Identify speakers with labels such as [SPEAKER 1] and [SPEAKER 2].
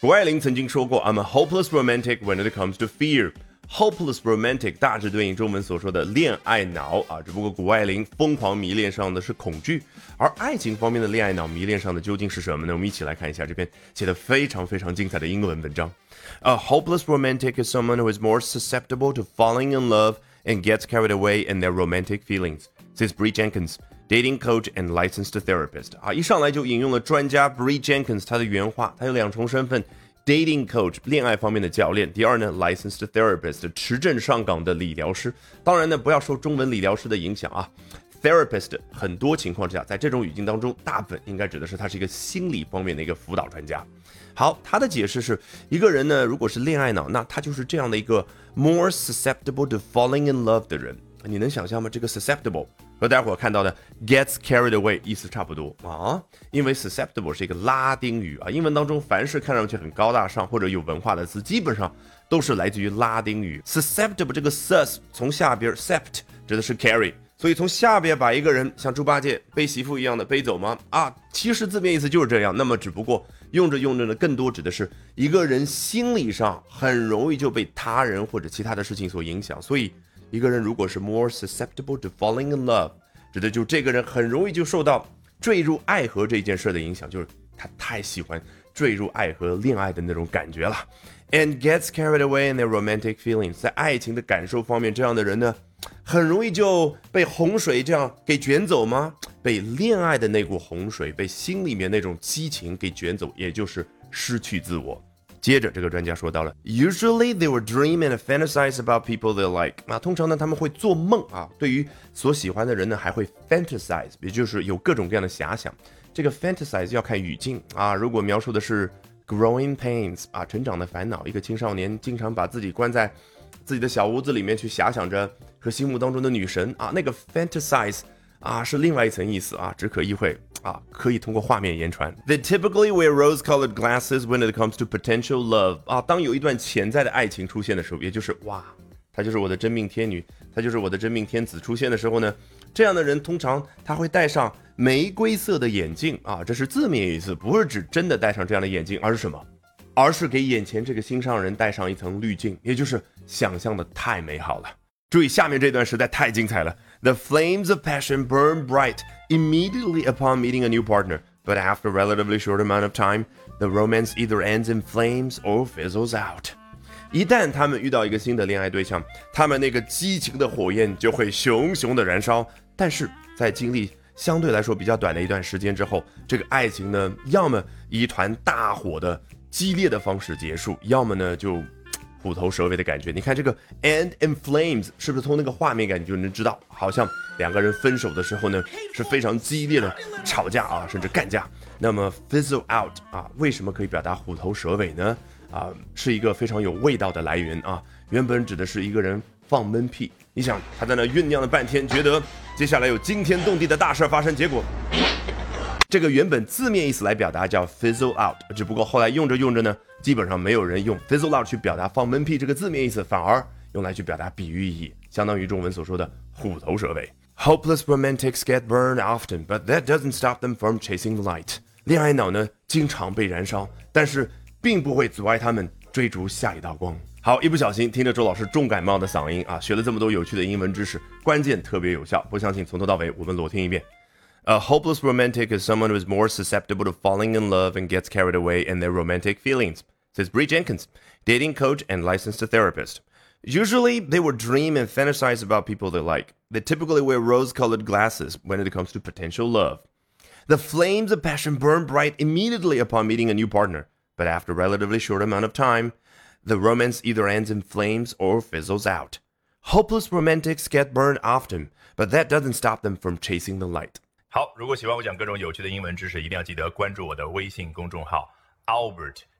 [SPEAKER 1] 谷爱凌曾经说过：“I'm a hopeless romantic when it comes to fear。” Hopeless romantic 大致对应中文所说的恋爱脑啊，只不过谷爱凌疯狂迷恋上的是恐惧，而爱情方面的恋爱脑迷恋上的究竟是什么呢？我们一起来看一下这篇写的非常非常精彩的英文文章。A hopeless romantic is someone who is more susceptible to falling in love and gets carried away in their romantic feelings. Says Bree Jenkins, Dating coach and licensed therapist. 啊，一上来就引用了专家 Bree Jenkins 他的原话，他有两重身份。Dating coach 恋爱方面的教练，第二呢，licensed therapist 持证上岗的理疗师。当然呢，不要受中文理疗师的影响啊。Therapist 很多情况之下，在这种语境当中，大部分应该指的是他是一个心理方面的一个辅导专家。好，他的解释是一个人呢，如果是恋爱脑，那他就是这样的一个 more susceptible to falling in love 的人。你能想象吗？这个 susceptible。和待会儿看到的 gets carried away 意思差不多啊，因为 susceptible 是一个拉丁语啊，英文当中凡是看上去很高大上或者有文化的词，基本上都是来自于拉丁语。susceptible 这个 sus 从下边 sept 指的是 carry，所以从下边把一个人像猪八戒背媳妇一样的背走吗？啊，其实字面意思就是这样。那么只不过用着用着呢，更多指的是一个人心理上很容易就被他人或者其他的事情所影响，所以。一个人如果是 more susceptible to falling in love，指的就这个人很容易就受到坠入爱河这件事的影响，就是他太喜欢坠入爱河恋爱的那种感觉了。And gets carried away in their romantic feelings，在爱情的感受方面，这样的人呢，很容易就被洪水这样给卷走吗？被恋爱的那股洪水，被心里面那种激情给卷走，也就是失去自我。接着，这个专家说到了，Usually they will dream and fantasize about people they like。啊，通常呢，他们会做梦啊，对于所喜欢的人呢，还会 fantasize，也就是有各种各样的遐想。这个 fantasize 要看语境啊，如果描述的是 growing pains 啊，成长的烦恼，一个青少年经常把自己关在自己的小屋子里面去遐想着和心目当中的女神啊，那个 fantasize。啊，是另外一层意思啊，只可意会啊，可以通过画面言传。They typically wear rose-colored glasses when it comes to potential love。啊，当有一段潜在的爱情出现的时候，也就是哇，她就是我的真命天女，她就是我的真命天子出现的时候呢，这样的人通常他会戴上玫瑰色的眼镜啊，这是字面意思，不是指真的戴上这样的眼镜，而是什么？而是给眼前这个心上人戴上一层滤镜，也就是想象的太美好了。注意下面这段实在太精彩了。The flames of passion burn bright immediately upon meeting a new partner, but after a relatively short amount of time, the romance either ends in flames or fizzles out. 一旦他们遇到一个新的恋爱对象，他们那个激情的火焰就会熊熊的燃烧。但是在经历相对来说比较短的一段时间之后，这个爱情呢，要么以一团大火的激烈的方式结束，要么呢就虎头蛇尾的感觉，你看这个 end in flames 是不是从那个画面感你就能知道，好像两个人分手的时候呢是非常激烈的吵架啊，甚至干架。那么 fizzle out 啊，为什么可以表达虎头蛇尾呢？啊，是一个非常有味道的来源啊。原本指的是一个人放闷屁，你想他在那酝酿了半天，觉得接下来有惊天动地的大事发生，结果这个原本字面意思来表达叫 fizzle out，只不过后来用着用着呢。基本上没有人用 fizzle out 去表达放闷屁这个字面意思，反而用来去表达比喻意义，相当于中文所说的虎头蛇尾。Hopeless romantics get burned often, but that doesn't stop them from chasing the light。恋爱脑呢，经常被燃烧，但是并不会阻碍他们追逐下一道光。好，一不小心听着周老师重感冒的嗓音啊，学了这么多有趣的英文知识，关键特别有效。不相信，从头到尾我们裸听一遍。A hopeless romantic is someone who is more susceptible to falling in love and gets carried away in their romantic feelings, says Bree Jenkins, dating coach and licensed therapist. Usually, they will dream and fantasize about people they like. They typically wear rose colored glasses when it comes to potential love. The flames of passion burn bright immediately upon meeting a new partner, but after a relatively short amount of time, the romance either ends in flames or fizzles out. Hopeless romantics get burned often, but that doesn't stop them from chasing the light.
[SPEAKER 2] 好，如果喜欢我讲各种有趣的英文知识，一定要记得关注我的微信公众号 Albert